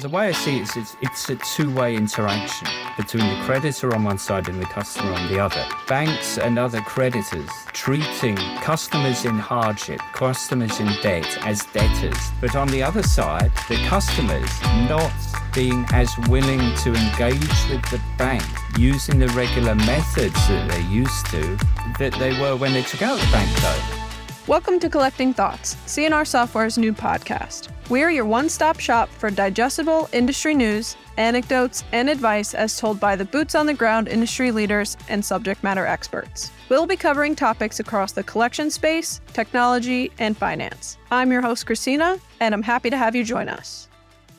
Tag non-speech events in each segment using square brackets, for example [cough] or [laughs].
The way I see it is it's, it's a two-way interaction between the creditor on one side and the customer on the other. Banks and other creditors treating customers in hardship, customers in debt as debtors. But on the other side, the customers not being as willing to engage with the bank using the regular methods that they're used to that they were when they took out the bank loan. Welcome to Collecting Thoughts, C&R Software's new podcast. We're your one stop shop for digestible industry news, anecdotes, and advice as told by the boots on the ground industry leaders and subject matter experts. We'll be covering topics across the collection space, technology, and finance. I'm your host, Christina, and I'm happy to have you join us.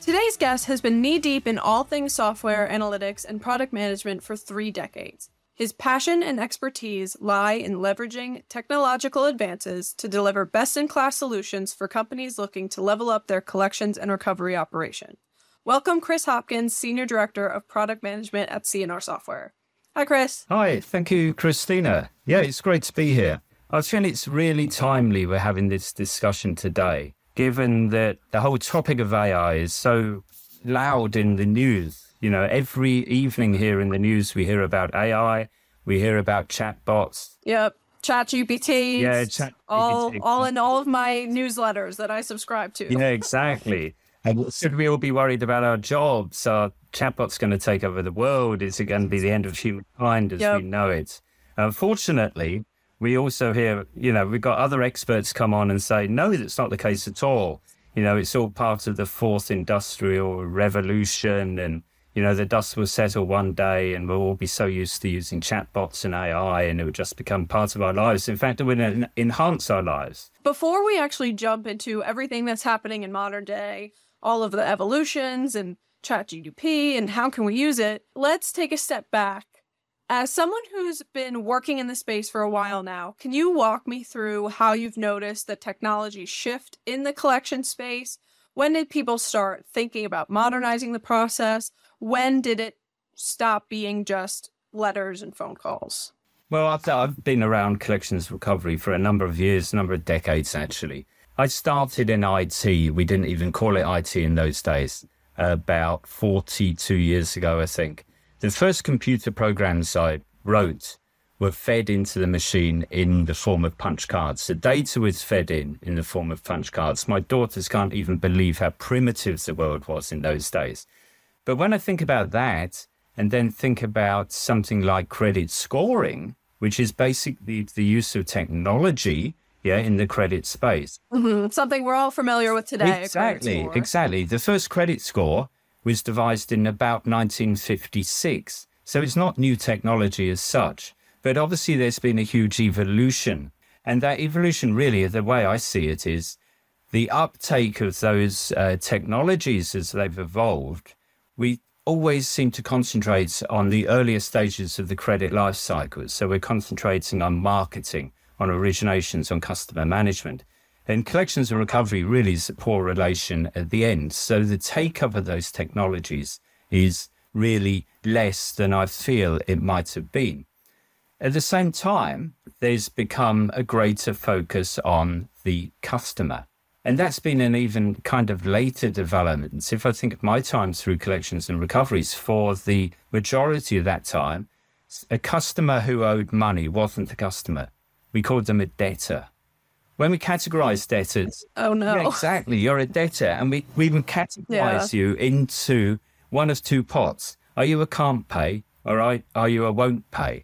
Today's guest has been knee deep in all things software, analytics, and product management for three decades. His passion and expertise lie in leveraging technological advances to deliver best in class solutions for companies looking to level up their collections and recovery operation. Welcome, Chris Hopkins, Senior Director of Product Management at C&R Software. Hi, Chris. Hi, thank you, Christina. Yeah, it's great to be here. I feel it's really timely we're having this discussion today, given that the whole topic of AI is so loud in the news you know, every evening here in the news, we hear about AI, we hear about chatbots. Yep. Chat GPT. Yeah, chat all, all in all of my newsletters that I subscribe to. Yeah, exactly. [laughs] and should we all be worried about our jobs? Are chatbots going to take over the world? Is it going to be the end of humankind as yep. we know it? Unfortunately, we also hear, you know, we've got other experts come on and say, no, that's not the case at all. You know, it's all part of the fourth industrial revolution and you know, the dust will settle one day and we'll all be so used to using chatbots and AI and it will just become part of our lives. In fact, it will enhance our lives. Before we actually jump into everything that's happening in modern day, all of the evolutions and ChatGPT and how can we use it, let's take a step back. As someone who's been working in the space for a while now, can you walk me through how you've noticed the technology shift in the collection space? When did people start thinking about modernizing the process? When did it stop being just letters and phone calls? Well, I've, I've been around collections recovery for a number of years, a number of decades actually. I started in IT. We didn't even call it IT in those days, about 42 years ago, I think. The first computer programs I wrote were fed into the machine in the form of punch cards. The data was fed in in the form of punch cards. My daughters can't even believe how primitive the world was in those days. But when I think about that and then think about something like credit scoring, which is basically the use of technology yeah, in the credit space. Mm-hmm. Something we're all familiar with today. Exactly, exactly. The first credit score was devised in about 1956. So it's not new technology as such. But obviously, there's been a huge evolution. And that evolution, really, the way I see it, is the uptake of those uh, technologies as they've evolved we always seem to concentrate on the earlier stages of the credit life cycle. So we're concentrating on marketing, on originations, on customer management. And collections and recovery really is a poor relation at the end. So the take up of those technologies is really less than I feel it might have been. At the same time, there's become a greater focus on the customer. And that's been an even kind of later development. If I think of my time through collections and recoveries, for the majority of that time, a customer who owed money wasn't a customer. We called them a debtor. When we categorize debtors, [laughs] oh no, yeah, exactly, you're a debtor, and we, we even categorize yeah. you into one of two pots. Are you a can't pay, or are you a won't pay?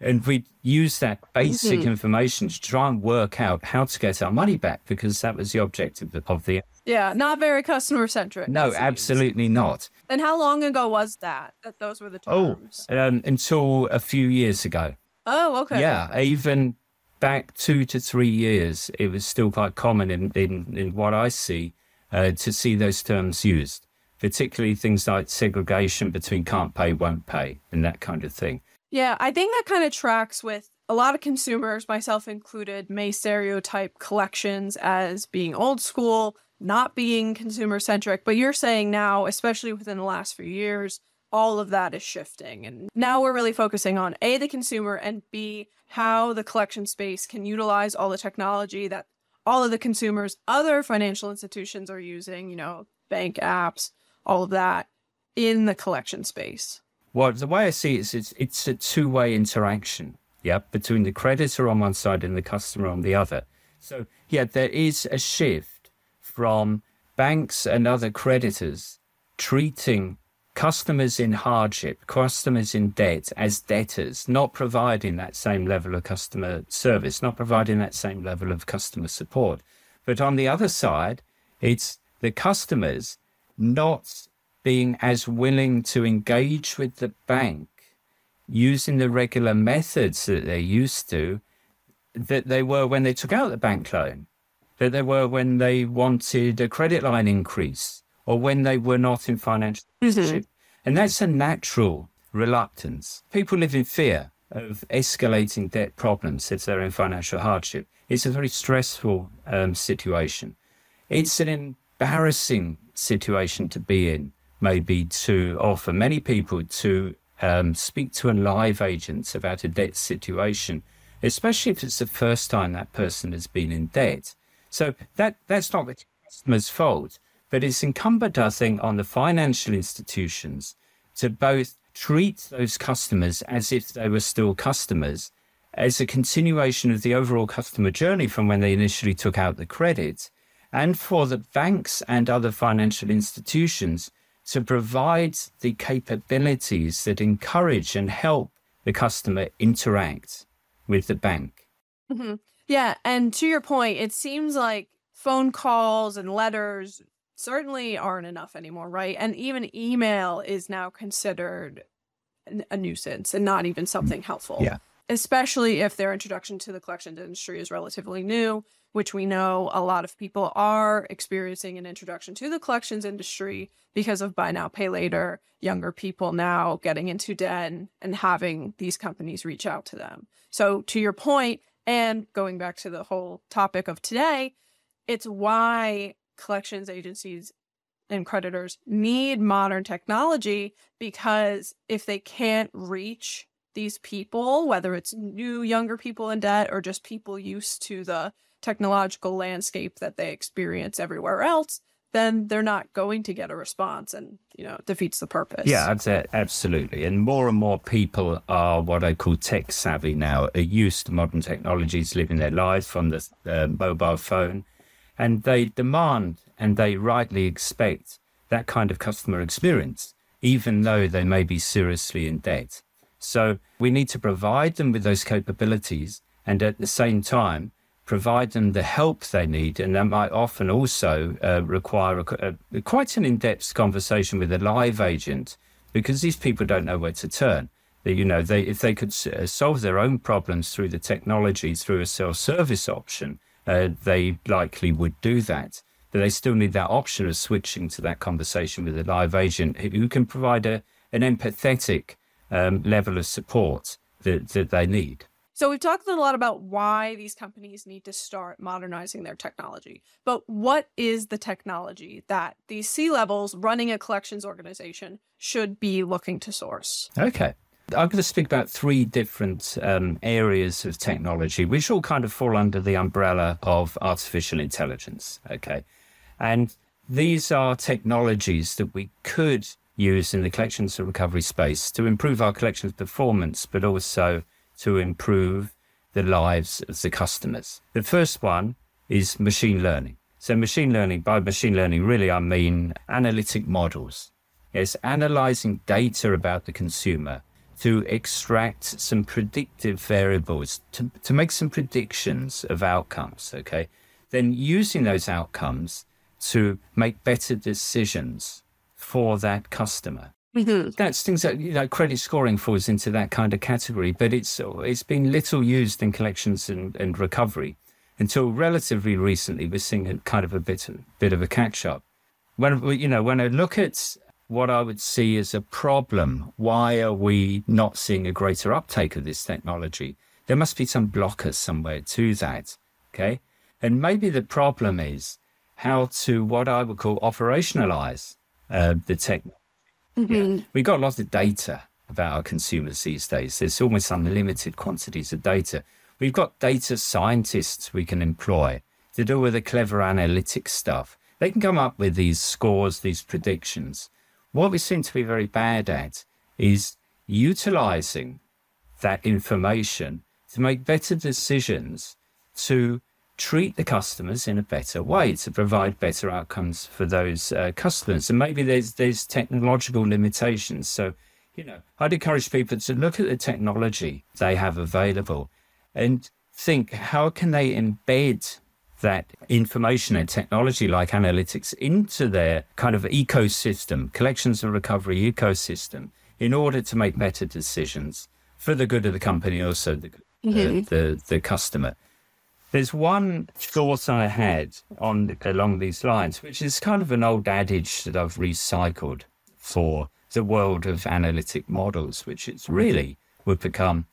And we use that basic mm-hmm. information to try and work out how to get our money back because that was the objective of the. Yeah, not very customer centric. No, absolutely not. And how long ago was that? That those were the oh, terms. Oh, um, until a few years ago. Oh, okay. Yeah, even back two to three years, it was still quite common in in, in what I see uh, to see those terms used, particularly things like segregation between can't pay, won't pay, and that kind of thing. Yeah, I think that kind of tracks with a lot of consumers, myself included, may stereotype collections as being old school, not being consumer centric. But you're saying now, especially within the last few years, all of that is shifting. And now we're really focusing on A, the consumer, and B, how the collection space can utilize all the technology that all of the consumers, other financial institutions are using, you know, bank apps, all of that in the collection space? Well, the way I see it is it's, it's a two way interaction, yeah, between the creditor on one side and the customer on the other. So, yeah, there is a shift from banks and other creditors treating customers in hardship, customers in debt as debtors, not providing that same level of customer service, not providing that same level of customer support. But on the other side, it's the customers not being as willing to engage with the bank using the regular methods that they're used to that they were when they took out the bank loan, that they were when they wanted a credit line increase, or when they were not in financial mm-hmm. And that's a natural reluctance. People live in fear of escalating debt problems if they're in financial hardship. It's a very stressful um, situation. It's an embarrassing situation to be in, maybe to, or for many people to um, speak to a live agent about a debt situation, especially if it's the first time that person has been in debt. So that that's not the customer's fault. But it's incumbent, I think, on the financial institutions to both treat those customers as if they were still customers, as a continuation of the overall customer journey from when they initially took out the credit, and for the banks and other financial institutions to provide the capabilities that encourage and help the customer interact with the bank. Mm-hmm. Yeah. And to your point, it seems like phone calls and letters certainly aren't enough anymore, right? And even email is now considered a nuisance and not even something helpful. Yeah. Especially if their introduction to the collections industry is relatively new, which we know a lot of people are experiencing an introduction to the collections industry because of buy now, pay later, younger people now getting into debt and having these companies reach out to them. So, to your point, and going back to the whole topic of today, it's why collections agencies and creditors need modern technology because if they can't reach these people, whether it's new younger people in debt or just people used to the technological landscape that they experience everywhere else, then they're not going to get a response and you know defeats the purpose. Yeah absolutely. And more and more people are what i call tech savvy now are used to modern technologies living their lives from the uh, mobile phone. And they demand and they rightly expect that kind of customer experience, even though they may be seriously in debt. So we need to provide them with those capabilities and at the same time provide them the help they need. And that might often also uh, require a, a, quite an in depth conversation with a live agent because these people don't know where to turn. You know, they, if they could uh, solve their own problems through the technology, through a self service option, uh, they likely would do that. But they still need that option of switching to that conversation with a live agent who can provide a, an empathetic um, level of support that, that they need. So we've talked a lot about why these companies need to start modernizing their technology. But what is the technology that these C levels running a collections organization should be looking to source? Okay. I'm going to speak about three different um, areas of technology, which all kind of fall under the umbrella of artificial intelligence. Okay. And these are technologies that we could use in the collections and recovery space to improve our collections performance, but also to improve the lives of the customers. The first one is machine learning. So, machine learning, by machine learning, really, I mean analytic models. It's analyzing data about the consumer to extract some predictive variables, to, to make some predictions of outcomes, okay? Then using those outcomes to make better decisions for that customer. Mm-hmm. That's things that you know credit scoring falls into that kind of category, but it's it's been little used in collections and, and recovery until relatively recently. We're seeing a kind of a bit bit of a catch up. When you know when I look at what I would see as a problem. Why are we not seeing a greater uptake of this technology? There must be some blockers somewhere to that. Okay. And maybe the problem is how to what I would call operationalize uh, the technology. Mm-hmm. Yeah. We've got lots of data about our consumers these days. There's almost unlimited quantities of data. We've got data scientists we can employ to do with the clever analytics stuff. They can come up with these scores, these predictions what we seem to be very bad at is utilizing that information to make better decisions to treat the customers in a better way to provide better outcomes for those uh, customers. And maybe there's there's technological limitations. So you know i'd encourage people to look at the technology they have available and think how can they embed that information and technology like analytics into their kind of ecosystem collections and recovery ecosystem in order to make better decisions for the good of the company also the, mm-hmm. the, the customer there's one thought I had on along these lines, which is kind of an old adage that I've recycled for the world of analytic models, which it's really would become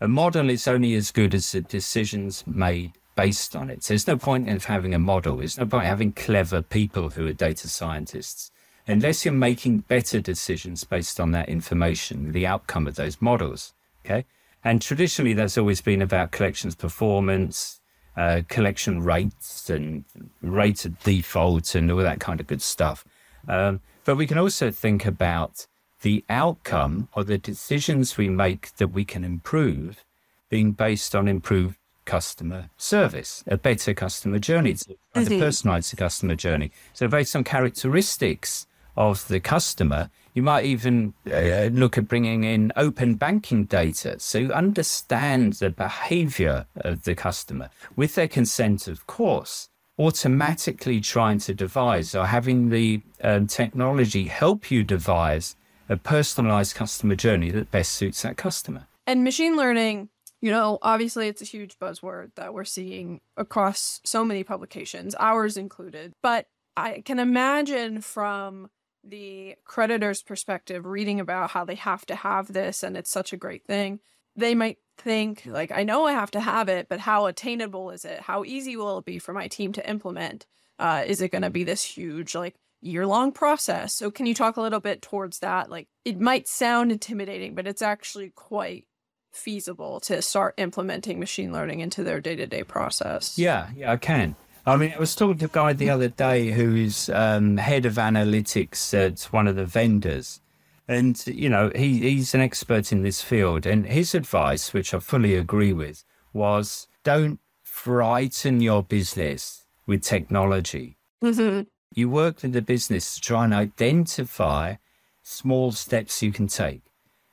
a model is only as good as the decisions made based on it. So there's no point in having a model. There's no point having clever people who are data scientists unless you're making better decisions based on that information, the outcome of those models. Okay. And traditionally, that's always been about collections performance, uh, collection rates and rates of default and all that kind of good stuff. Um, but we can also think about the outcome or the decisions we make that we can improve being based on improved customer service, a better customer journey, a personalized customer journey. So based on characteristics of the customer, you might even uh, look at bringing in open banking data. So you understand the behavior of the customer with their consent, of course, automatically trying to devise or having the um, technology help you devise a personalized customer journey that best suits that customer. And machine learning, you know, obviously it's a huge buzzword that we're seeing across so many publications, ours included. But I can imagine from the creditor's perspective, reading about how they have to have this and it's such a great thing, they might think, like, I know I have to have it, but how attainable is it? How easy will it be for my team to implement? Uh, is it going to be this huge, like, year long process? So, can you talk a little bit towards that? Like, it might sound intimidating, but it's actually quite feasible to start implementing machine learning into their day to day process. Yeah, yeah, I can. I mean, I was talking to a guy the other day who is um, head of analytics at one of the vendors. And, you know, he, he's an expert in this field. And his advice, which I fully agree with, was don't frighten your business with technology. Mm-hmm. [laughs] You work with the business to try and identify small steps you can take.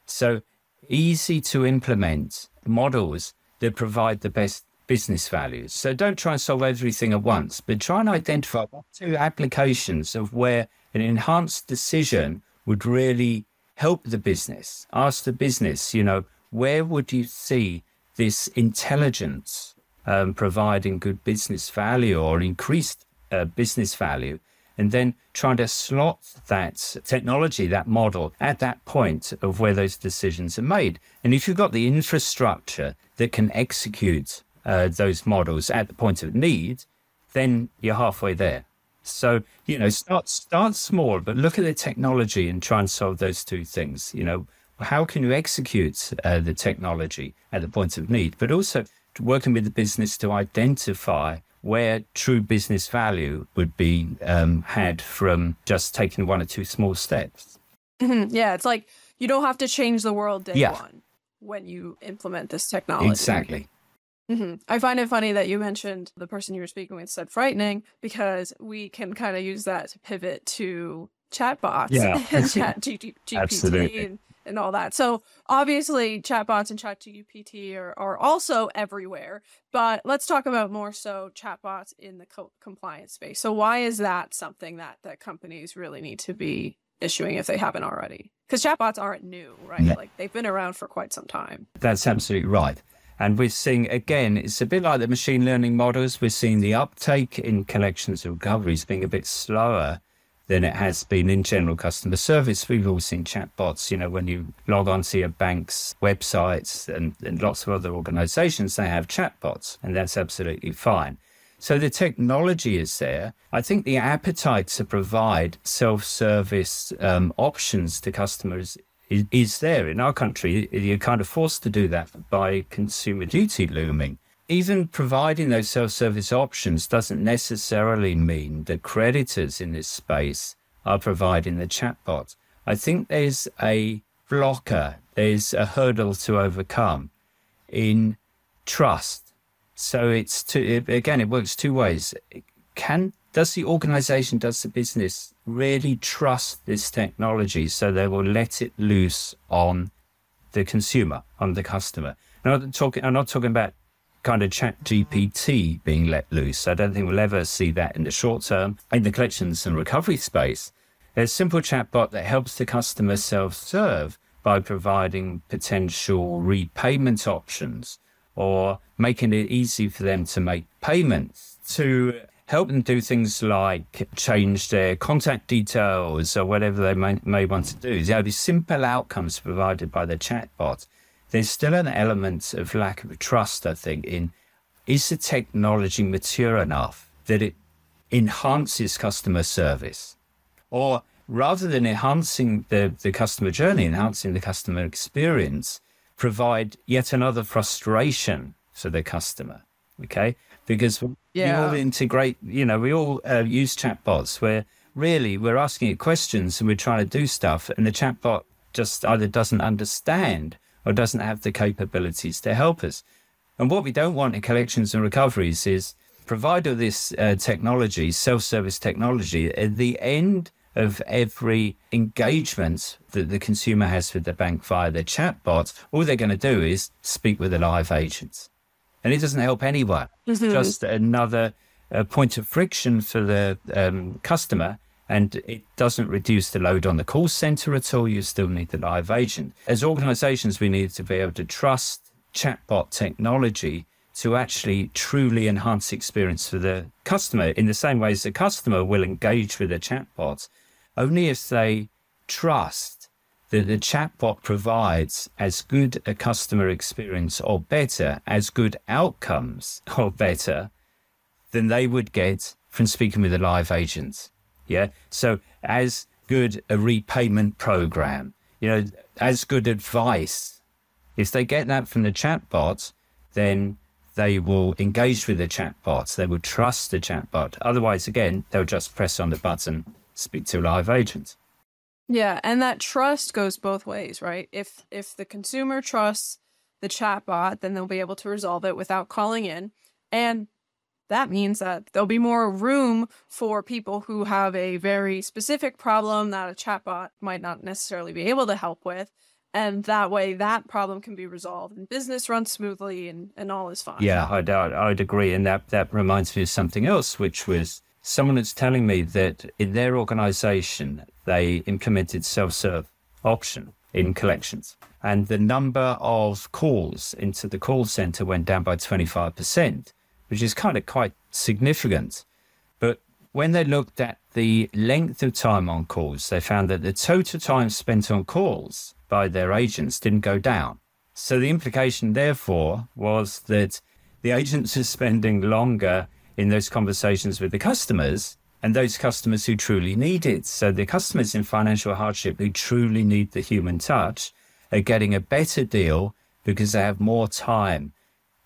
So easy to implement models that provide the best business values. So don't try and solve everything at once, but try and identify two applications of where an enhanced decision would really help the business. Ask the business, you know, where would you see this intelligence um, providing good business value or increased uh, business value? And then trying to slot that technology, that model at that point of where those decisions are made. And if you've got the infrastructure that can execute uh, those models at the point of need, then you're halfway there. So, you know, start start small, but look at the technology and try and solve those two things. You know, how can you execute uh, the technology at the point of need, but also working with the business to identify where true business value would be um, had from just taking one or two small steps. Mm-hmm. Yeah, it's like you don't have to change the world day yeah. one when you implement this technology. Exactly. Mm-hmm. I find it funny that you mentioned the person you were speaking with said frightening because we can kind of use that to pivot to chatbots yeah. [laughs] and chat G- GPT [laughs] and, and, all that. So obviously chatbots and chat GPT are, are also everywhere, but let's talk about more so chatbots in the co- compliance space. So why is that something that, that companies really need to be issuing if they haven't already? Because chatbots aren't new, right? Yeah. Like they've been around for quite some time. That's absolutely right. And we're seeing, again, it's a bit like the machine learning models. We're seeing the uptake in collections and recoveries being a bit slower than it has been in general customer service. We've all seen chatbots, you know, when you log on to your bank's websites and, and lots of other organizations, they have chatbots, and that's absolutely fine. So the technology is there. I think the appetite to provide self service um, options to customers is there. In our country, you're kind of forced to do that by consumer duty looming. Even providing those self service options doesn't necessarily mean that creditors in this space are providing the chatbot. I think there's a blocker, there's a hurdle to overcome in trust. So it's two, again, it works two ways. Can does the organization, does the business really trust this technology so they will let it loose on the consumer, on the customer? I'm not talking. I'm not talking about kind of chat GPT being let loose. I don't think we'll ever see that in the short term. In the collections and recovery space, there's a simple chatbot that helps the customer self-serve by providing potential repayment options or making it easy for them to make payments to help them do things like change their contact details or whatever they may, may want to do. You know, these simple outcomes provided by the chatbot. There's still an element of lack of trust, I think, in is the technology mature enough that it enhances customer service? Or rather than enhancing the, the customer journey, enhancing the customer experience, provide yet another frustration for the customer. Okay. Because yeah. we all integrate, you know, we all uh, use chatbots where really we're asking it questions and we're trying to do stuff, and the chatbot just either doesn't understand or doesn't have the capabilities to help us. And what we don't want in collections and recoveries is provide all this uh, technology, self service technology, at the end of every engagement that the consumer has with the bank via the chatbot, all they're going to do is speak with a live agent. And it doesn't help anyone. Mm-hmm. Just another uh, point of friction for the um, customer. And it doesn't reduce the load on the call center at all. You still need the live agent. As organizations, we need to be able to trust chatbot technology to actually truly enhance experience for the customer in the same way as the customer will engage with a chatbot only if they trust that the chatbot provides as good a customer experience or better, as good outcomes or better than they would get from speaking with a live agent. Yeah. So as good a repayment program, you know, as good advice. If they get that from the chatbot, then they will engage with the chatbot. They will trust the chatbot. Otherwise, again, they'll just press on the button speak to a live agent. Yeah, and that trust goes both ways, right? If if the consumer trusts the chatbot, then they'll be able to resolve it without calling in. And that means that there'll be more room for people who have a very specific problem that a chatbot might not necessarily be able to help with. And that way, that problem can be resolved and business runs smoothly and, and all is fine. Yeah, I'd, I'd agree. And that, that reminds me of something else, which was someone is telling me that in their organization, they implemented self serve option in collections. And the number of calls into the call center went down by 25%, which is kind of quite significant. But when they looked at the length of time on calls, they found that the total time spent on calls by their agents didn't go down. So the implication, therefore, was that the agents are spending longer in those conversations with the customers and those customers who truly need it. So the customers in financial hardship who truly need the human touch are getting a better deal because they have more time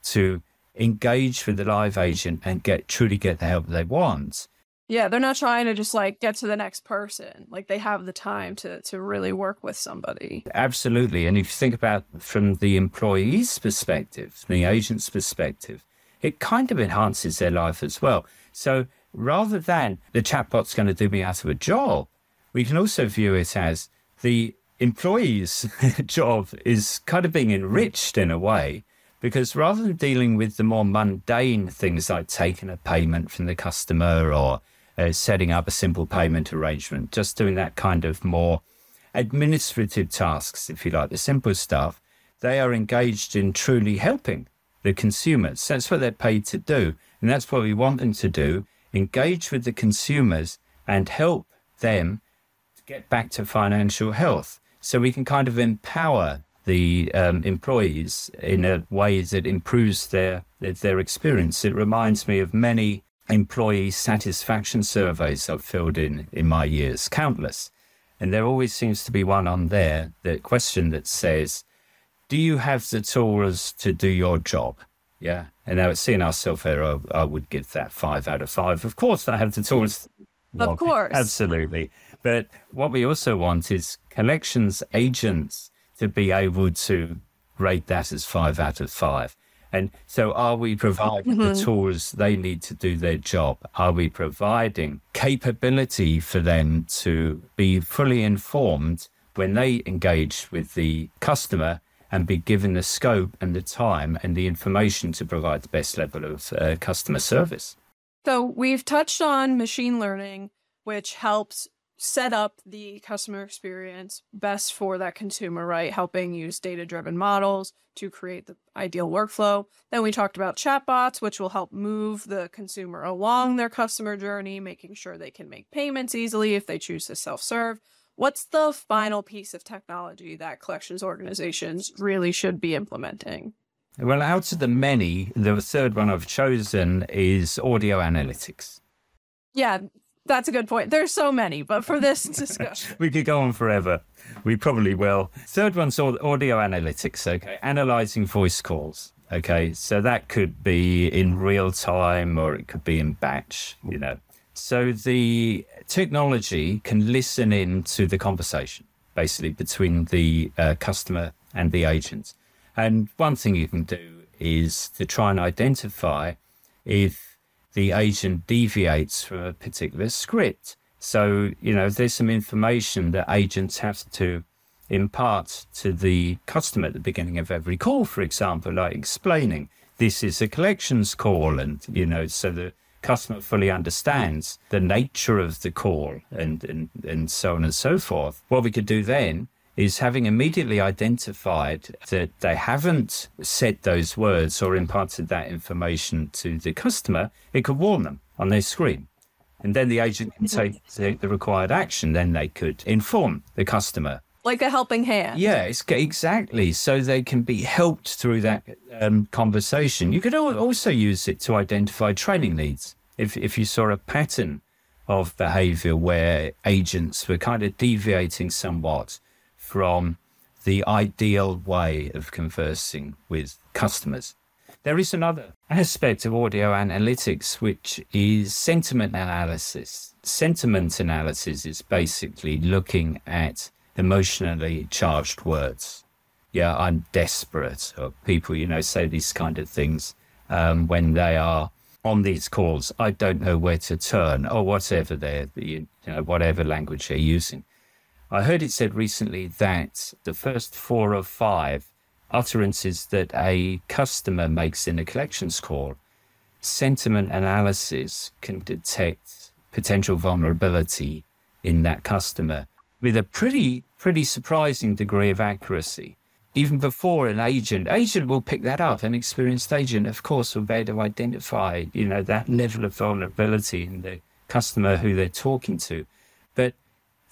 to engage with the live agent and get truly get the help they want. Yeah, they're not trying to just like get to the next person. Like they have the time to to really work with somebody. Absolutely. And if you think about from the employee's perspective, the agent's perspective, it kind of enhances their life as well. So rather than the chatbot's going to do me out of a job, we can also view it as the employee's [laughs] job is kind of being enriched in a way because rather than dealing with the more mundane things like taking a payment from the customer or uh, setting up a simple payment arrangement, just doing that kind of more administrative tasks, if you like, the simple stuff, they are engaged in truly helping the consumers. That's what they're paid to do. And that's what we want them to do engage with the consumers and help them to get back to financial health. So we can kind of empower the um, employees in a way that improves their, their experience. It reminds me of many employee satisfaction surveys I've filled in in my years, countless. And there always seems to be one on there, the question that says, do you have the tools to do your job? Yeah. And now it's seeing ourselves here, I, I would give that five out of five. Of course, I have the tools. Of course. Absolutely. But what we also want is collections agents to be able to rate that as five out of five. And so, are we providing mm-hmm. the tools they need to do their job? Are we providing capability for them to be fully informed when they engage with the customer and be given the scope and the time and the information to provide the best level of uh, customer service? So, we've touched on machine learning, which helps set up the customer experience best for that consumer, right? Helping use data driven models to create the ideal workflow. Then we talked about chatbots, which will help move the consumer along their customer journey, making sure they can make payments easily if they choose to self serve. What's the final piece of technology that collections organizations really should be implementing? Well, out of the many, the third one I've chosen is audio analytics. Yeah, that's a good point. There's so many, but for this [laughs] discussion, we could go on forever. We probably will. Third one's audio analytics. Okay, analyzing voice calls. Okay, so that could be in real time or it could be in batch. You know, so the technology can listen in to the conversation, basically between the uh, customer and the agent. And one thing you can do is to try and identify if the agent deviates from a particular script. So, you know, there's some information that agents have to impart to the customer at the beginning of every call, for example, like explaining this is a collections call, and, you know, so the customer fully understands the nature of the call and, and, and so on and so forth. What we could do then is having immediately identified that they haven't said those words or imparted that information to the customer, it could warn them on their screen. And then the agent can take the, the required action. Then they could inform the customer. Like a helping hand. Yeah, exactly. So they can be helped through that um, conversation. You could also use it to identify training needs. If, if you saw a pattern of behavior where agents were kind of deviating somewhat from the ideal way of conversing with customers. There is another aspect of audio analytics, which is sentiment analysis. Sentiment analysis is basically looking at emotionally charged words. Yeah, I'm desperate, or people, you know, say these kind of things um, when they are on these calls. I don't know where to turn, or whatever they're, you know, whatever language they're using. I heard it said recently that the first four of five utterances that a customer makes in a collections call, sentiment analysis can detect potential vulnerability in that customer with a pretty, pretty surprising degree of accuracy. Even before an agent, agent will pick that up. An experienced agent, of course, will be able to identify, you know, that level of vulnerability in the customer who they're talking to. But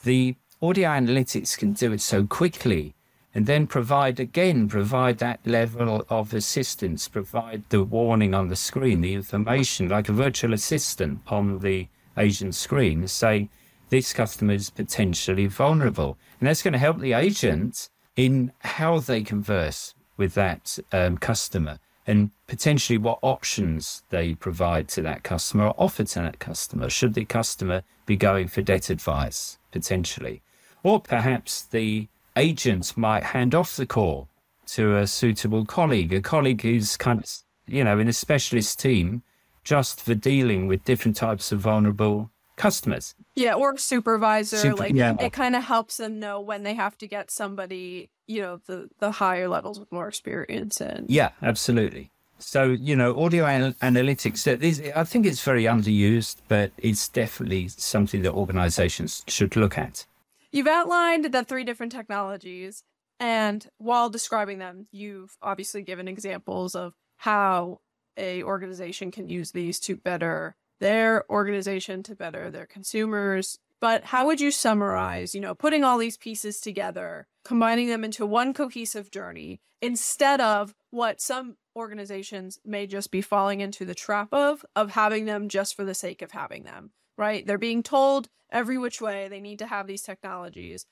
the audio analytics can do it so quickly and then provide again provide that level of assistance provide the warning on the screen the information like a virtual assistant on the agent screen saying this customer is potentially vulnerable. And that's going to help the agent in how they converse with that um, customer and potentially what options they provide to that customer or offer to that customer should the customer be going for debt advice potentially. Or perhaps the agent might hand off the call to a suitable colleague, a colleague who's kind of, you know, in a specialist team just for dealing with different types of vulnerable customers. Yeah, or supervisor. Super, like yeah. it kind of helps them know when they have to get somebody, you know, the the higher levels with more experience and Yeah, absolutely. So, you know, audio anal- analytics, I think it's very underused, but it's definitely something that organizations should look at. You've outlined the three different technologies, and while describing them, you've obviously given examples of how a organization can use these to better their organization, to better their consumers. But how would you summarize, you know, putting all these pieces together, combining them into one cohesive journey instead of what some organizations may just be falling into the trap of, of having them just for the sake of having them? right? They're being told every which way they need to have these technologies.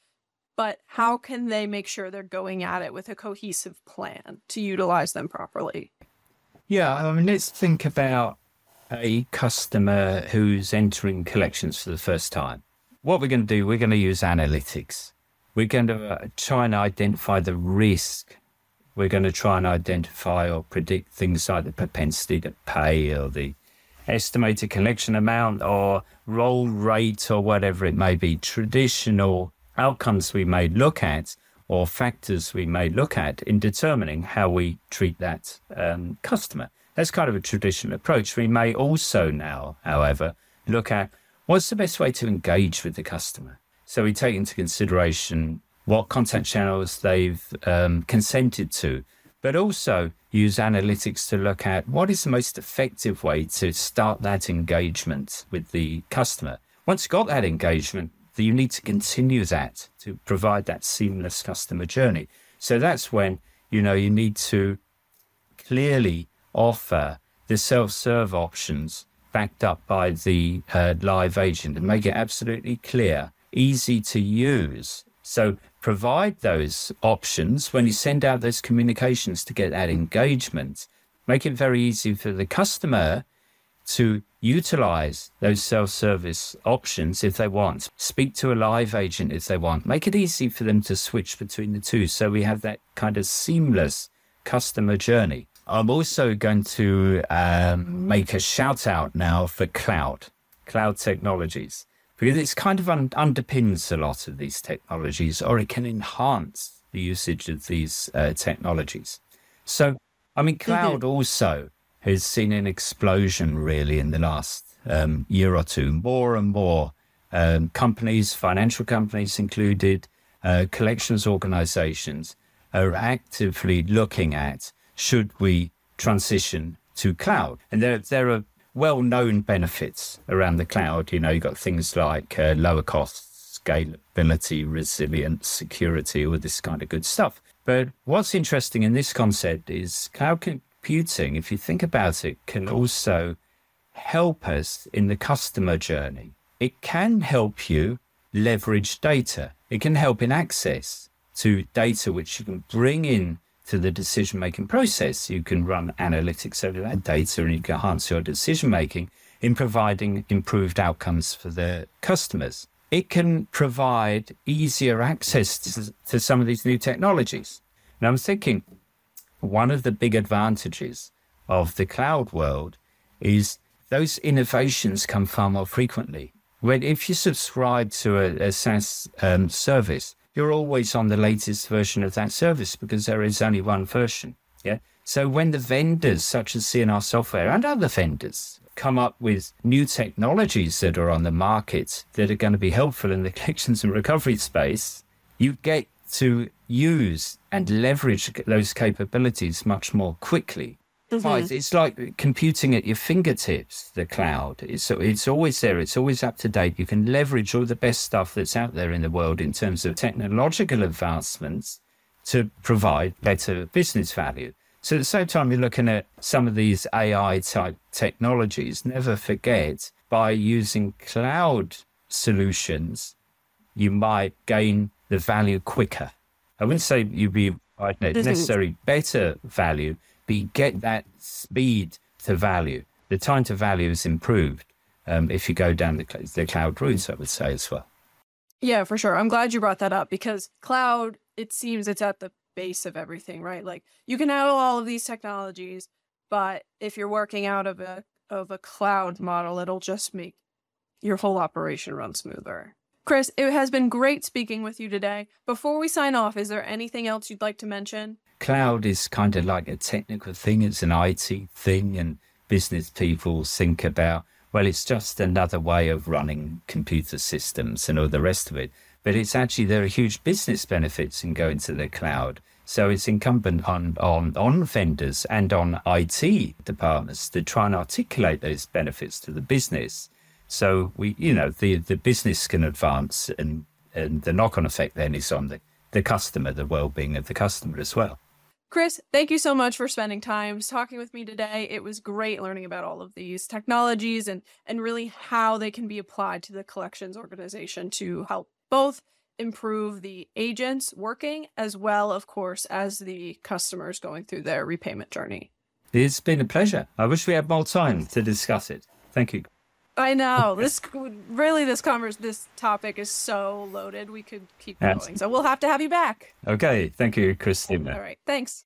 But how can they make sure they're going at it with a cohesive plan to utilize them properly? Yeah, I mean, let's think about a customer who's entering collections for the first time. what we're going to do, we're going to use analytics. We're going to uh, try and identify the risk. We're going to try and identify or predict things like the propensity to pay or the estimated collection amount or roll rate or whatever it may be, traditional outcomes we may look at or factors we may look at in determining how we treat that um, customer. That's kind of a traditional approach. We may also now, however, look at what's the best way to engage with the customer. So we take into consideration what content channels they've um, consented to, but also use analytics to look at what is the most effective way to start that engagement with the customer. Once you've got that engagement, you need to continue that to provide that seamless customer journey. So that's when, you know, you need to clearly offer the self-serve options backed up by the uh, live agent and make it absolutely clear, easy to use. So provide those options when you send out those communications to get that engagement. Make it very easy for the customer to utilize those self service options if they want. Speak to a live agent if they want. Make it easy for them to switch between the two so we have that kind of seamless customer journey. I'm also going to um, make a shout out now for cloud, cloud technologies, because it's kind of un- underpins a lot of these technologies or it can enhance the usage of these uh, technologies. So, I mean, cloud mm-hmm. also has seen an explosion really in the last um, year or two. More and more um, companies, financial companies included, uh, collections organizations are actively looking at should we transition to cloud. And there, there are well known benefits around the cloud. You know, you've got things like uh, lower costs, scalability, resilience, security, all this kind of good stuff. But what's interesting in this concept is cloud computing, if you think about it, can also help us in the customer journey. It can help you leverage data. It can help in access to data which you can bring in to the decision making process. You can run analytics over that data and you can enhance your decision making in providing improved outcomes for the customers. It can provide easier access to, to some of these new technologies. Now, I'm thinking one of the big advantages of the cloud world is those innovations come far more frequently. When if you subscribe to a, a SaaS um, service, you're always on the latest version of that service because there is only one version. Yeah. So when the vendors such as C&R Software and other vendors come up with new technologies that are on the market that are going to be helpful in the [laughs] collections and recovery space, you get to use and leverage those capabilities much more quickly. Mm-hmm. It's like computing at your fingertips, the cloud. It's, it's always there. It's always up to date. You can leverage all the best stuff that's out there in the world in terms of technological advancements to provide better business value. So at the same time, you're looking at some of these AI type technologies. Never forget by using cloud solutions, you might gain the value quicker. I wouldn't say you'd be necessarily better value, get that speed to value. The time to value is improved um, if you go down the, the cloud route, I would say as well. Yeah, for sure. I'm glad you brought that up because cloud, it seems it's at the base of everything, right? Like you can have all of these technologies, but if you're working out of a of a cloud model, it'll just make your whole operation run smoother. Chris, it has been great speaking with you today. Before we sign off, is there anything else you'd like to mention? Cloud is kind of like a technical thing, it's an IT thing, and business people think about, well, it's just another way of running computer systems and all the rest of it. But it's actually, there are huge business benefits in going to the cloud. So it's incumbent on, on, on vendors and on IT departments to try and articulate those benefits to the business so we, you hmm. know, the, the business can advance and, and the knock on effect then is on the, the customer, the well being of the customer as well. Chris, thank you so much for spending time talking with me today. It was great learning about all of these technologies and, and really how they can be applied to the collections organization to help both improve the agents working as well, of course, as the customers going through their repayment journey. It's been a pleasure. I wish we had more time to discuss it. Thank you. I know [laughs] this really this converse this topic is so loaded. We could keep going, so we'll have to have you back. Okay, thank you, Christina. All right, thanks.